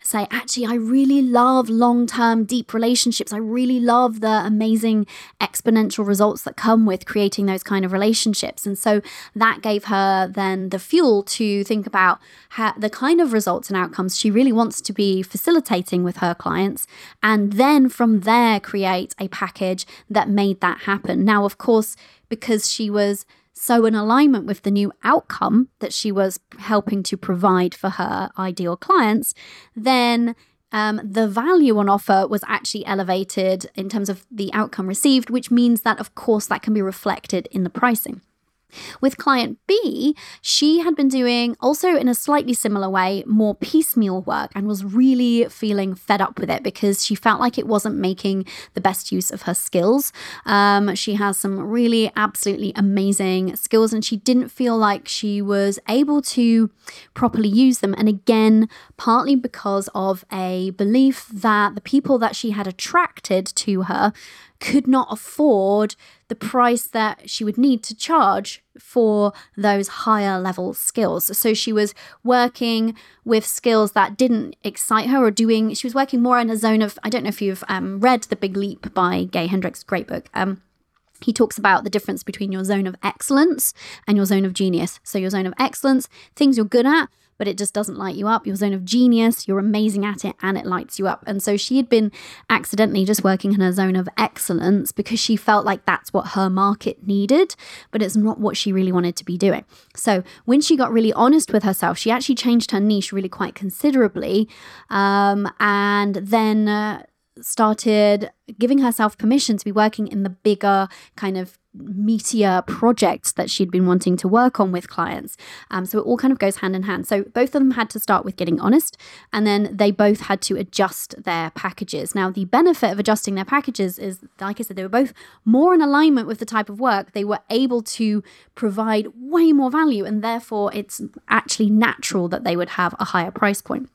say, actually, I really love long term, deep relationships. I really love the amazing exponential results that come with creating those kind of relationships. And so that gave her then the fuel to think about how, the kind of results and outcomes she really wants to be facilitating with her clients. And then from there, create a package that made that happen. Now, of course, because she was so in alignment with the new outcome that she was helping to provide for her ideal clients, then um, the value on offer was actually elevated in terms of the outcome received, which means that, of course, that can be reflected in the pricing. With client B, she had been doing also in a slightly similar way more piecemeal work and was really feeling fed up with it because she felt like it wasn't making the best use of her skills. Um, she has some really absolutely amazing skills and she didn't feel like she was able to properly use them. And again, partly because of a belief that the people that she had attracted to her could not afford the price that she would need to charge for those higher level skills. So she was working with skills that didn't excite her or doing, she was working more in a zone of, I don't know if you've um, read The Big Leap by Gay Hendricks, great book. Um, he talks about the difference between your zone of excellence and your zone of genius. So, your zone of excellence, things you're good at, but it just doesn't light you up. Your zone of genius, you're amazing at it and it lights you up. And so she had been accidentally just working in her zone of excellence because she felt like that's what her market needed, but it's not what she really wanted to be doing. So when she got really honest with herself, she actually changed her niche really quite considerably. Um, and then uh, started giving herself permission to be working in the bigger kind of meteor projects that she'd been wanting to work on with clients. Um, so it all kind of goes hand in hand. So both of them had to start with getting honest, and then they both had to adjust their packages. Now, the benefit of adjusting their packages is, like I said, they were both more in alignment with the type of work. They were able to provide way more value, and therefore it's actually natural that they would have a higher price point.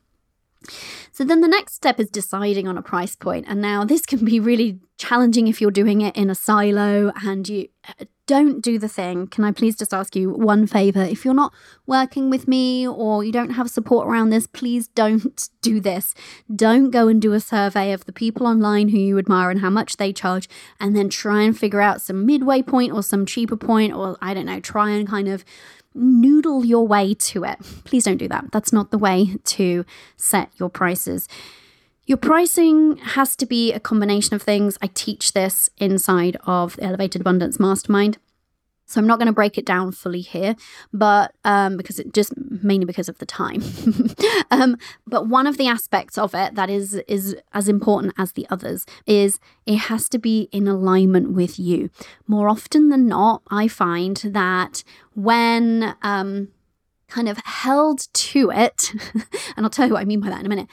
So then the next step is deciding on a price point. And now this can be really challenging if you're doing it in a silo and you uh, don't do the thing. Can I please just ask you one favor? If you're not working with me or you don't have support around this, please don't [LAUGHS] do this. Don't go and do a survey of the people online who you admire and how much they charge, and then try and figure out some midway point or some cheaper point, or I don't know, try and kind of noodle your way to it. Please don't do that. That's not the way to set your prices. Your pricing has to be a combination of things. I teach this inside of the Elevated Abundance Mastermind. So I'm not going to break it down fully here, but um, because it just mainly because of the time. [LAUGHS] um, but one of the aspects of it that is is as important as the others is it has to be in alignment with you. More often than not, I find that when um, kind of held to it, [LAUGHS] and I'll tell you what I mean by that in a minute.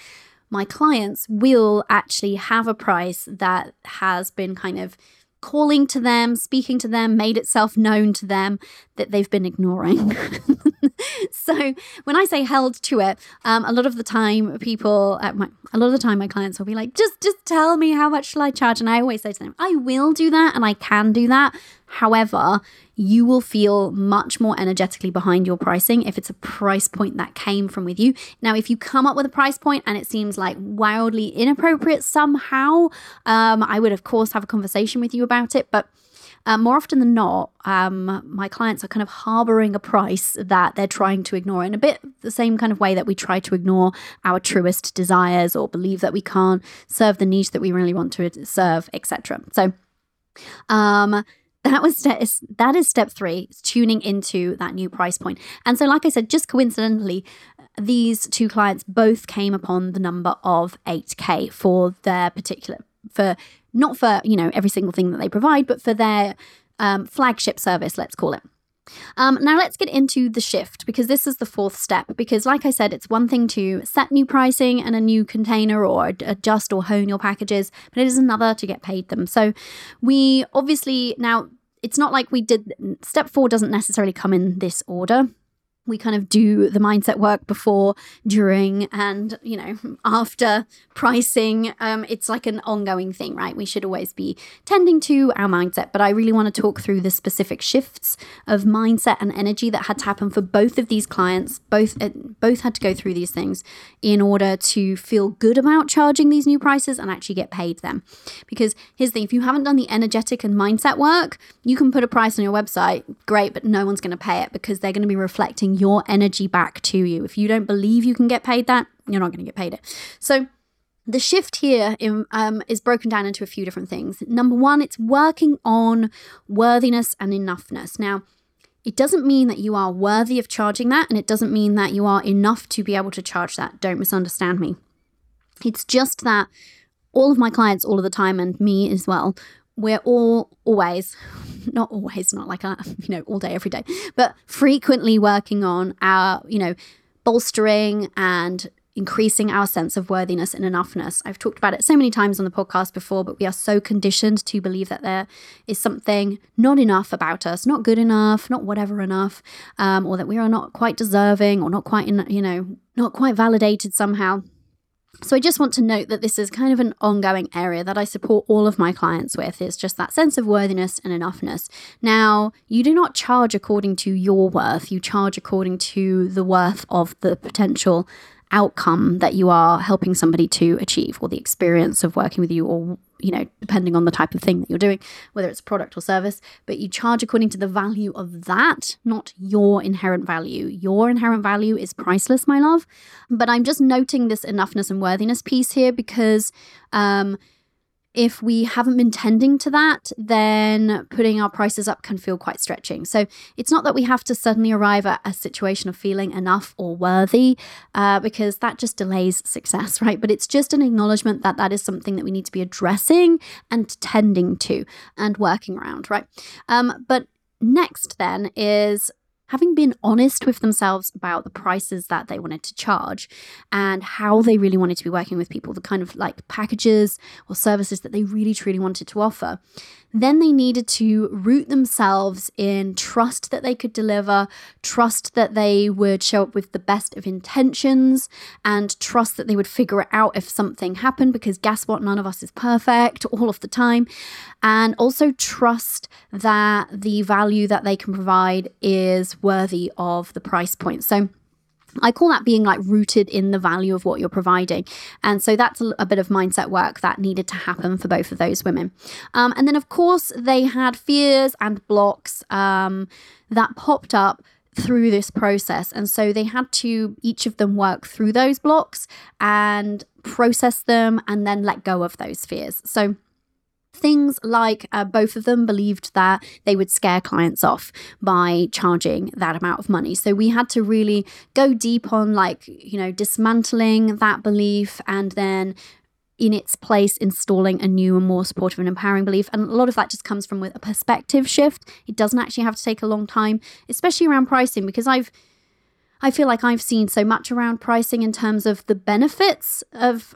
My clients will actually have a price that has been kind of calling to them, speaking to them, made itself known to them that they've been ignoring. [LAUGHS] [LAUGHS] so when I say held to it, um, a lot of the time people, uh, my, a lot of the time my clients will be like, just just tell me how much shall I charge, and I always say to them, I will do that, and I can do that. However, you will feel much more energetically behind your pricing if it's a price point that came from with you. Now, if you come up with a price point and it seems like wildly inappropriate somehow, um, I would of course have a conversation with you about it, but uh, more often than not, um, my clients are kind of harboring a price that they're trying to ignore in a bit the same kind of way that we try to ignore our truest desires or believe that we can't serve the niche that we really want to serve, etc. So, um, that was that is step three tuning into that new price point and so like i said just coincidentally these two clients both came upon the number of 8k for their particular for not for you know every single thing that they provide, but for their um, flagship service, let's call it. Um, now let's get into the shift because this is the fourth step. Because, like I said, it's one thing to set new pricing and a new container or adjust or hone your packages, but it is another to get paid them. So, we obviously now it's not like we did step four doesn't necessarily come in this order we kind of do the mindset work before, during, and you know after pricing. Um, it's like an ongoing thing, right? We should always be tending to our mindset. But I really want to talk through the specific shifts of mindset and energy that had to happen for both of these clients. Both uh, both had to go through these things in order to feel good about charging these new prices and actually get paid them. Because here's the thing: if you haven't done the energetic and mindset work, you can put a price on your website, great, but no one's going to pay it because they're going to be reflecting your energy back to you. If you don't believe you can get paid that, you're not going to get paid it. So, the shift here in, um, is broken down into a few different things. Number one, it's working on worthiness and enoughness. Now, it doesn't mean that you are worthy of charging that, and it doesn't mean that you are enough to be able to charge that. Don't misunderstand me. It's just that all of my clients, all of the time, and me as well, we're all always not always not like a, [LAUGHS] you know all day every day but frequently working on our you know bolstering and increasing our sense of worthiness and enoughness. I've talked about it so many times on the podcast before, but we are so conditioned to believe that there is something not enough about us, not good enough, not whatever enough, um, or that we are not quite deserving or not quite, in, you know, not quite validated somehow. So I just want to note that this is kind of an ongoing area that I support all of my clients with is just that sense of worthiness and enoughness. Now, you do not charge according to your worth, you charge according to the worth of the potential outcome that you are helping somebody to achieve or the experience of working with you or you know depending on the type of thing that you're doing whether it's product or service but you charge according to the value of that not your inherent value. Your inherent value is priceless my love. But i'm just noting this enoughness and worthiness piece here because um if we haven't been tending to that, then putting our prices up can feel quite stretching. So it's not that we have to suddenly arrive at a situation of feeling enough or worthy, uh, because that just delays success, [LAUGHS] right? But it's just an acknowledgement that that is something that we need to be addressing and tending to and working around, right? Um, but next, then, is having been honest with themselves about the prices that they wanted to charge and how they really wanted to be working with people, the kind of like packages or services that they really truly wanted to offer, then they needed to root themselves in trust that they could deliver, trust that they would show up with the best of intentions, and trust that they would figure it out if something happened, because guess what? None of us is perfect [LAUGHS] all of the time. And also trust that the value that they can provide is worthy of the price point. So, I call that being like rooted in the value of what you're providing. And so that's a, a bit of mindset work that needed to happen for both of those women. Um, and then, of course, they had fears and blocks um, that popped up through this process. And so they had to, each of them, work through those blocks and process them and then let go of those fears. So Things like uh, both of them believed that they would scare clients off by charging that amount of money. So we had to really go deep on, like, you know, dismantling that belief and then in its place installing a new and more supportive and empowering belief. And a lot of that just comes from with a perspective shift. It doesn't actually have to take a long time, especially around pricing, because I've I feel like I've seen so much around pricing in terms of the benefits of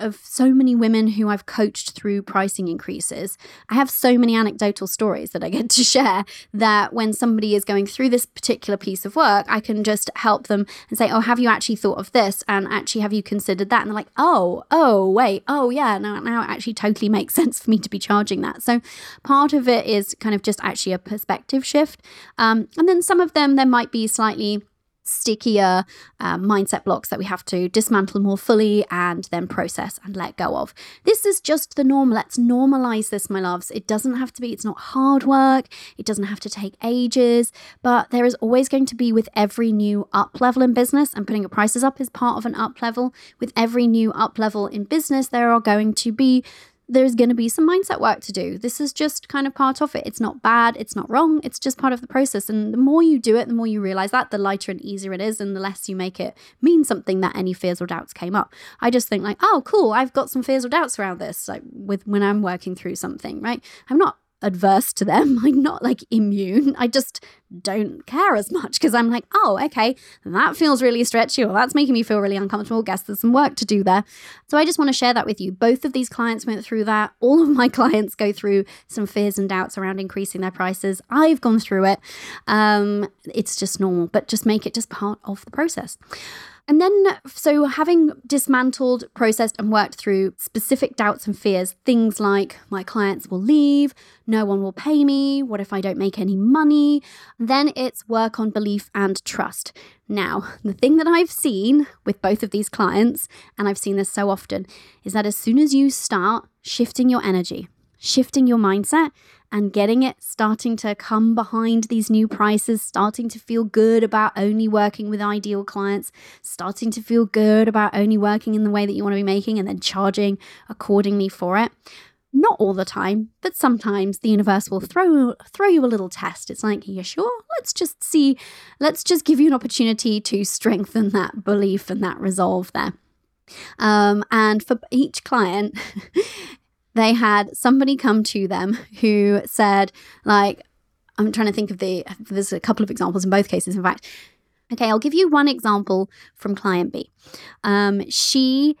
of so many women who I've coached through pricing increases. I have so many anecdotal stories that I get [LAUGHS] to share that when somebody is going through this particular piece of work, I can just help them and say, Oh, have you actually thought of this? And actually, have you considered that? And they're like, Oh, oh, wait, oh, yeah, now, now it actually totally [LAUGHS] makes sense for me to be charging that. So part of it is kind of just actually a perspective shift. Um, and then some of them, there might be slightly stickier uh, mindset blocks that we have to dismantle more fully and then process and let go of. This is just the norm. Let's normalize this, my loves. It doesn't have to be, it's not hard work, it doesn't have to take ages, but there is always going to be with every new up level in business, and putting your prices up is part of an up level. With every new up level in business, there are going to be there's going to be some mindset work to do. This is just kind of part of it. It's not bad, it's not wrong, it's just part of the process. And the more you do it, the more you realize that, the lighter and easier it is, and the less you make it mean something that any fears or doubts came up. I just think like, oh, cool, I've got some fears or doubts around this, like with when I'm working through something, right? I'm not adverse to them. [LAUGHS] I'm not like immune. I just don't care as much because I'm like, oh, okay, that feels really stretchy or that's making me feel really uncomfortable. Guess there's some work to do there. So I just want to share that with you. Both of these clients went through that. All of my [LAUGHS] clients go through some fears and doubts around increasing their prices. I've gone through it. Um, it's just normal, but just make it just part of the process. And then, so having dismantled, processed, and worked through specific doubts and fears, things like my clients will leave, no one will pay me, what if I don't make any money? Then it's work on belief and trust. Now, the thing that I've seen with both of these clients, and I've seen this so often, is that as soon as you start shifting your energy, shifting your mindset, and getting it starting to come behind these new prices, starting to feel good about only working with ideal clients, starting to feel good about only working in the way that you want to be making and then charging accordingly for it. Not all the time, but sometimes the universe will throw throw you a little test. It's like, are you sure? Let's just see. Let's just give you an opportunity to strengthen that belief and that resolve there. Um, and for each client, [LAUGHS] they had somebody come to them who said, like, I'm trying to think of the, there's a couple of examples in both cases, in fact. Okay, I'll give you one example from client B. Um, she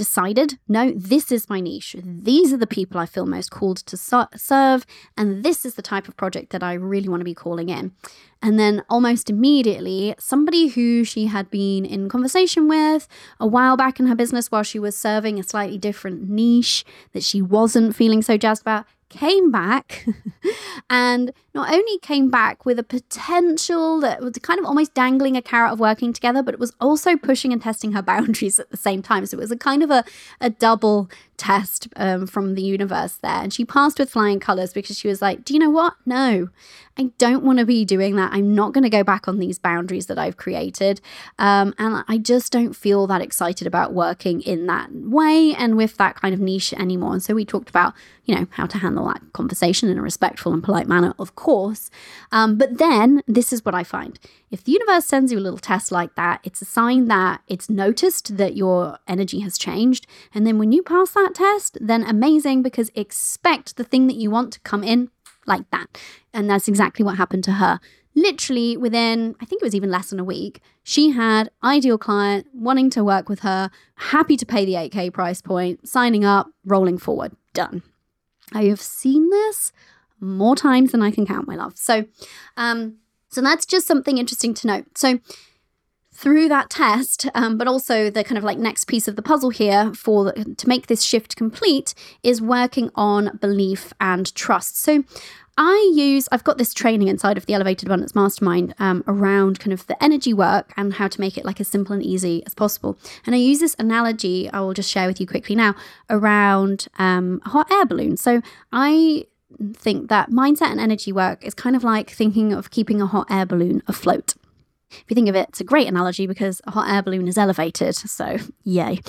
decided, no, this is my niche. These are the people I feel most called to serve, and this is the type of project that I really want to be calling in. And then almost immediately, somebody who she had been in conversation with a while back in her business while she was serving a slightly different niche that she wasn't feeling so jazzed about came back [LAUGHS] and not only came back with a potential that was kind of almost dangling a carrot of working together, but it was also pushing and testing her [LAUGHS] boundaries at the same time. So it was a kind of a, a double test um, from the universe there. And she passed with flying colors because she was like, Do you know what? No, I don't want to be doing that. I'm not going to go back on these boundaries that I've created. Um, and I just don't feel that excited about working in that way and with that kind of niche anymore. And so we talked about, you know, how to handle that conversation in a respectful and polite manner, of course. Um, but then this is what I find if the universe sends you a little test like that, it's a sign that it's noticed that your energy has changed. And then when you pass that test, then amazing because expect the thing that you want to come in like that. And that's exactly what happened to her. Literally within, I think it was even less than a week, she had ideal client wanting to work with her, happy to pay the 8K price point, signing up, rolling forward, done. I have seen this more times than I can count, my love. So, um, so that's just something interesting to note. So through that test, um, but also the kind of like next piece of the puzzle here for to make this shift complete is working on belief and trust. So I use, I've got this training inside of the Elevated Abundance Mastermind um, around kind of the energy work and how to make it like as simple and easy as possible. And I use this analogy, I will just share with you quickly now, around um, a hot air balloon. So I think that mindset and energy work is kind of like thinking of keeping a hot air balloon afloat. If you think of it, it's a great analogy because a hot air balloon is elevated. So, yay.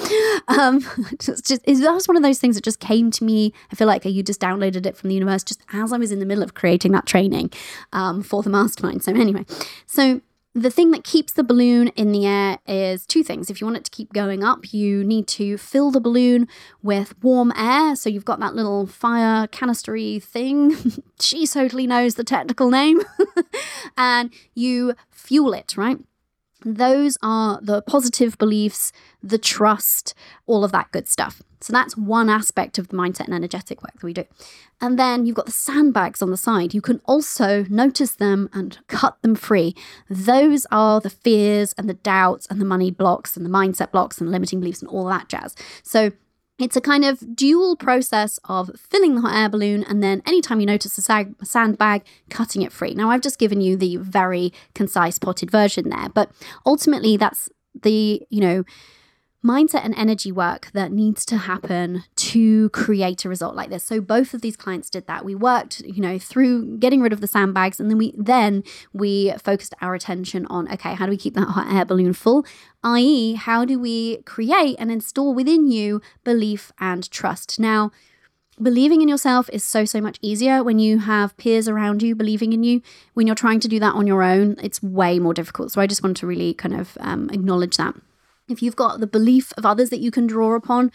Um, [LAUGHS] just, that was one of those things that just came to me. I feel like you just downloaded it from the universe just as I was in the middle of creating that training um, for the mastermind. So, anyway, so the thing that keeps the balloon in the air is two things. If you want it to keep going up, you need to fill the balloon with warm air. So you've got that little fire canistery thing. [LAUGHS] she totally knows the technical name. [LAUGHS] and you fuel it, right? Those are the positive beliefs, the trust, all of that good stuff. So that's one aspect of the mindset and energetic work that we do. And then you've got the sandbags on the side. You can also notice them and cut them free. Those are the fears and the doubts and the money blocks and the mindset blocks and limiting beliefs and all that jazz. So it's a kind of dual process of filling the hot air balloon and then anytime you notice a sag- sandbag, cutting it free. Now, I've just given you the very concise potted version there, but ultimately, that's the, you know, mindset and energy work that needs to happen to create a result like this. So both of these clients did that. We worked, you know, through getting rid of the sandbags and then we then we focused our attention on okay, how do we keep that hot air balloon full? i.e., how do we create and install within you belief and trust? Now, believing in yourself is so so much easier when you have peers around you believing in you when you're trying to do that on your own it's way more difficult so i just want to really kind of um, acknowledge that if you've got the belief of others that you can draw upon,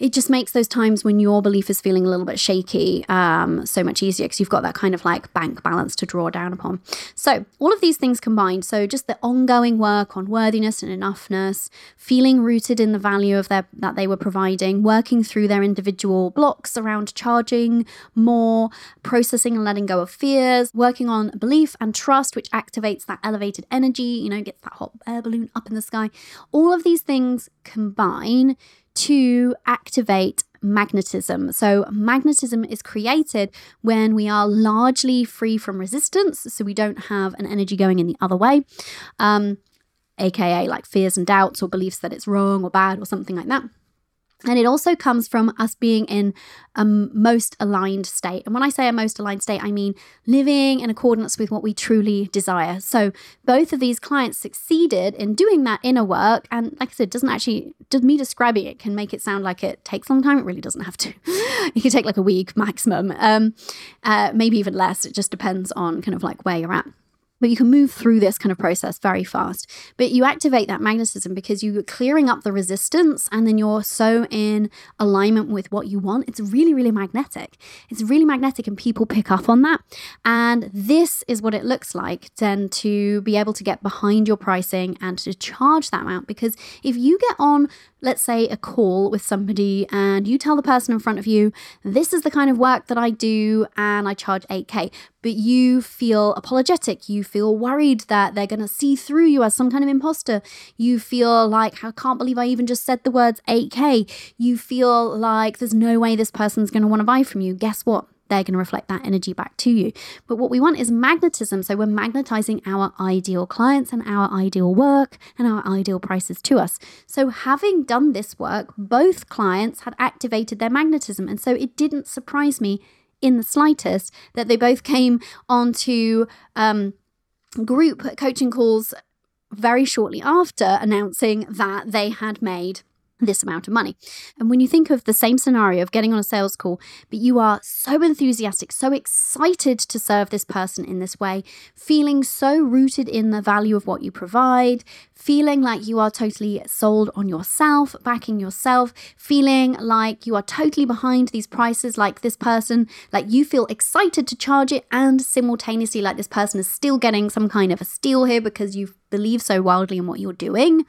it just makes those times when your belief is feeling a little bit shaky um, so much easier because you've got that kind of like bank balance to draw down upon. So, all of these things combined, so just the ongoing work on worthiness and enoughness, feeling rooted in the value of their that they were providing, working through their individual blocks around charging more, processing and letting go of fears, working on belief and trust, which activates that elevated energy, you know, gets that hot air balloon up in the sky. All of these things combine to activate magnetism. So, magnetism is created when we are largely free from resistance, so we don't have an energy going in the other way, um, aka like fears and doubts or beliefs that it's wrong or bad or something like that. And it also comes from us being in a most aligned state. And when I say a most aligned state, I mean living in accordance with what we truly desire. So both of these clients succeeded in doing that inner work. And like I said, it doesn't actually, just me describing it can make it sound like it takes a long time. It really doesn't have to. [LAUGHS] it could take like a week maximum, um, uh, maybe even less. It just depends on kind of like where you're at but you can move through this kind of process very fast. But you activate that magnetism because you're clearing up the resistance and then you're so in alignment with what you want. It's really, really magnetic. It's really magnetic, and people pick up on that. And this is what it looks like then to be able to get behind your pricing and to charge that amount. Because if you get on let's say, a call with somebody and you tell the person in front of you, this is the kind of work that I do and I charge 8K, but you feel apologetic, you feel worried that they're going to see through you as some kind of imposter, you feel like, I can't believe I even just said the words 8K, you feel like there's no way this person's going to want to buy from you. Guess what? They're going to reflect that energy back to you. But what we want is magnetism. So we're magnetizing our ideal clients and our ideal work and our ideal prices to us. So having done this work, both clients had activated their magnetism. And so it didn't surprise me in the slightest that they both came onto um, group coaching calls very shortly after announcing that they had made this amount of money. And when you think of the same scenario of getting on a sales call, but you are so enthusiastic, so excited to serve this person in this way, feeling so rooted in the value of what you provide, feeling like you are totally sold on yourself, backing yourself, feeling like you are totally behind these prices, like this person, like you feel excited to charge it, and simultaneously, like this person is still getting some kind of a steal here because you believe so wildly in what you're doing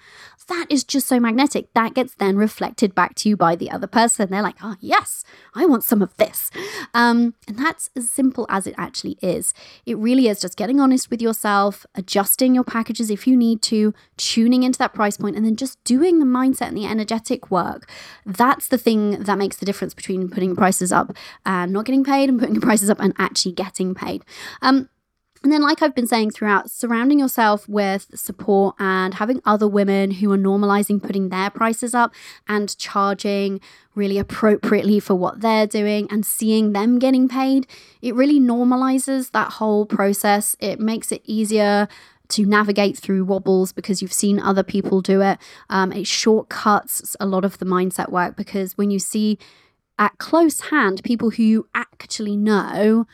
that is just so magnetic. That gets then reflected back to you by the other person. They're like, oh, yes, I want some of this. Um, and that's as simple as it actually is. It really is just getting honest with yourself, adjusting your packages if you need to, tuning into that price point, and then just doing the mindset and the energetic work. That's the thing that makes the difference between putting prices up and not getting paid and putting [LAUGHS] prices up and actually getting paid. Um, and then, like I've been saying throughout, surrounding yourself with support and having other women who are normalizing putting their prices up and charging really appropriately for what they're doing and seeing them getting paid, it really normalizes that whole process. It makes it easier to navigate through wobbles because you've seen other people do it. Um, it shortcuts a lot of the mindset work because when you see at close hand people who you actually know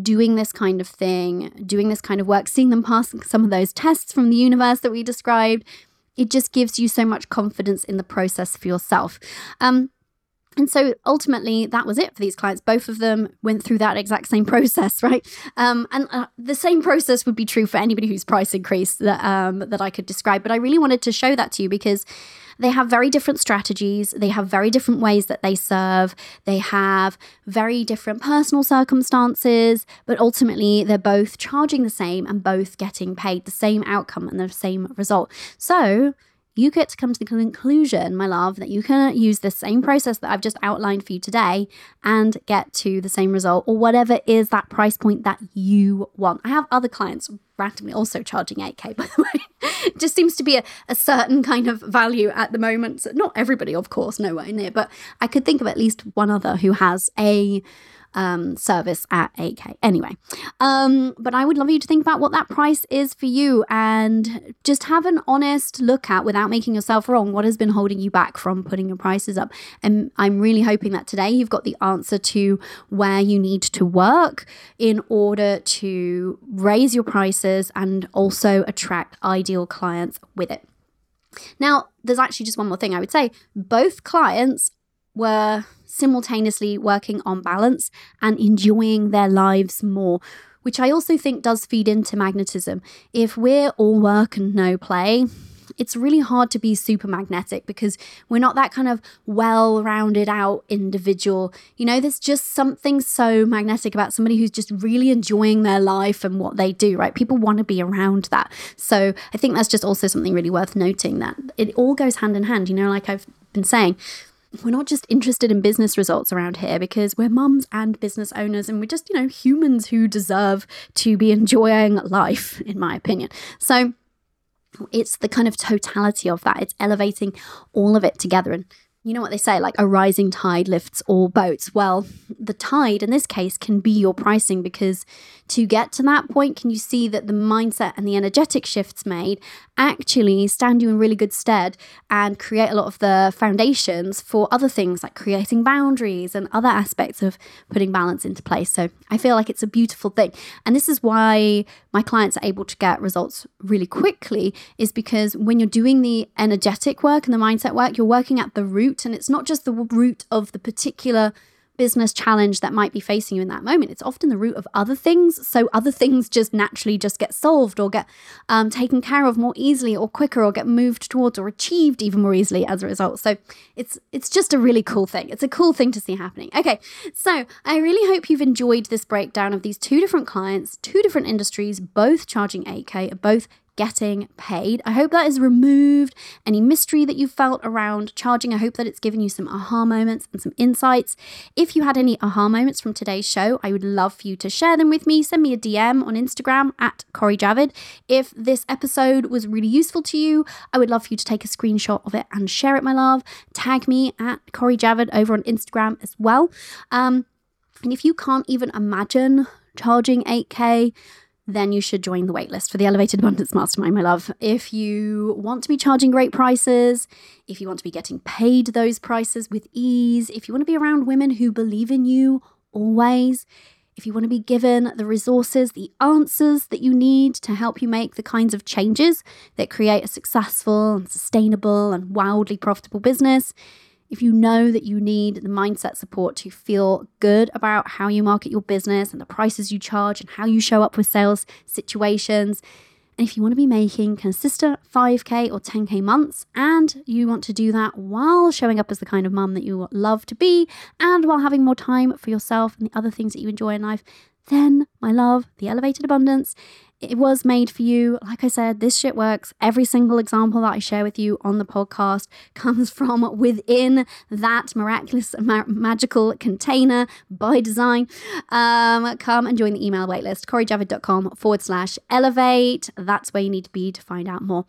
doing this kind of thing, doing this kind of work, seeing them pass some of those tests from the universe that we described, it just gives you so much confidence in the process for yourself. Um, and so ultimately, that was it for these clients. Both of them went through that exact same process, [LAUGHS] right? Um, and uh, the same process would be true for anybody whose price increased that um, that I could describe. But I really wanted to show that to you because they have very different strategies. They have very different ways that they serve. They have very different personal circumstances, but ultimately they're both charging the same and both getting paid the same outcome and the same result. So you get to come to the conclusion, my love, that you can use the same process that I've just outlined for you today and get to the same result or whatever is that price point that you want. I have other clients randomly also charging 8K, by the way. [LAUGHS] it just seems to be a, a certain kind of value at the moment. So not everybody, of course, nowhere near, but I could think of at least one other who has a um, service at 8K. Anyway, um, but I would love you to think about what that price is for you and just have an honest look at without making yourself wrong what has been holding you back from putting your prices up. And I'm really hoping that today you've got the answer to where you need to work in order to raise your prices and also attract ideal clients with it. Now, there's actually just one more thing I would say. Both clients were simultaneously working on balance and enjoying their lives more, which I also think does feed into magnetism. If we're all work and no play, it's really hard to be super magnetic because we're not that kind of well rounded out individual. You know, there's just something so magnetic about somebody who's just really enjoying their life and what they do, right? People want to be around that. So I think that's just also something really worth noting that it all goes hand in hand. You know, like I've been saying, we're not just interested in business results around here because we're mums and business owners and we're just, you know, humans who deserve to be enjoying life, in my opinion. So it's the kind of totality of that. It's elevating all of it together. And you know what they say, like a rising tide lifts all boats. Well, the tide in this case can be your pricing because to get to that point, can you see that the mindset and the energetic shifts made actually stand you in really good stead and create a lot of the foundations for other things like creating boundaries and other aspects of putting balance into place. So I feel like it's a beautiful thing. And this is why my clients are able to get results really quickly, is because when you're doing the energetic work and the mindset work, you're working at the root, and it's not just the root of the particular business challenge that might be facing you in that moment. It's often the root of other things. So other things just naturally just get solved or get um, taken care of more easily or quicker or get moved towards or achieved even more easily as a result. So it's it's just a really cool thing. It's a cool thing to see happening. Okay, so I really hope you've enjoyed this breakdown of these two different clients, two different industries, both charging 8K, both getting paid. I hope that has removed any mystery that you felt around charging. I hope that it's given you some aha moments and some insights. If you had any aha moments from today's show, I would love for you to share them with me. Send me a DM on Instagram at Cori Javid. If this episode was really useful to you, I would love for you to take a screenshot of it and share it, my love. Tag me at Cori Javid over on Instagram as well. Um, and if you can't even imagine charging 8K, then you should join the waitlist for the Elevated Abundance Mastermind, my love. If you want to be charging great prices, if you want to be getting paid those prices with ease, if you want to be around women who believe in you always, if you want to be given the resources, the answers that you need to help you make the kinds of changes that create a successful and sustainable and wildly profitable business, if you know that you need the mindset support to feel good about how you market your business and the prices you charge and how you show up with sales situations, and if you want to be making consistent 5K or 10K months, and you want to do that while showing up as the kind of mum that you love to be, and while having more time for yourself and the other things that you enjoy in life, then, my love, the elevated abundance it was made for you. Like I said, this shit works. Every single example that I share with you on the podcast [LAUGHS] comes from within that miraculous, ma- magical container by design. Um, come and join the email waitlist, corijavid.com forward slash elevate. That's where you need to be to find out more.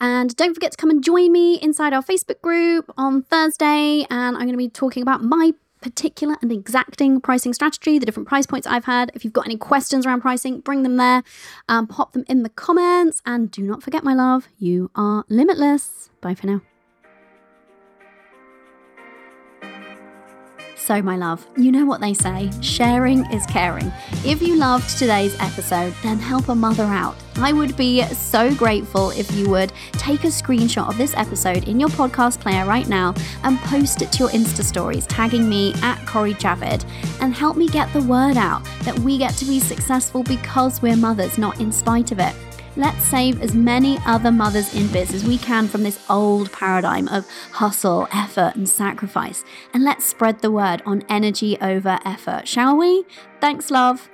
And don't forget to come and join me inside our Facebook group on Thursday. And I'm going to be talking about my particular and exacting pricing strategy, the different price points I've had. If you've got any questions around pricing, bring them there, um, pop them in the comments. And do not forget, my love, you are limitless. Bye for now. So, my love, you know what they say sharing is caring. If you loved today's episode, then help a mother out. I would be so grateful if you would take a screenshot of this episode in your podcast player right now and post it to your Insta stories, tagging me at Cori Javid, and help me get the word out that we get to be successful because we're mothers, not in spite of it. Let's save as many other mothers in biz as we can from this old paradigm of hustle, effort, and sacrifice. And let's spread the word on energy over effort, shall we? Thanks, love.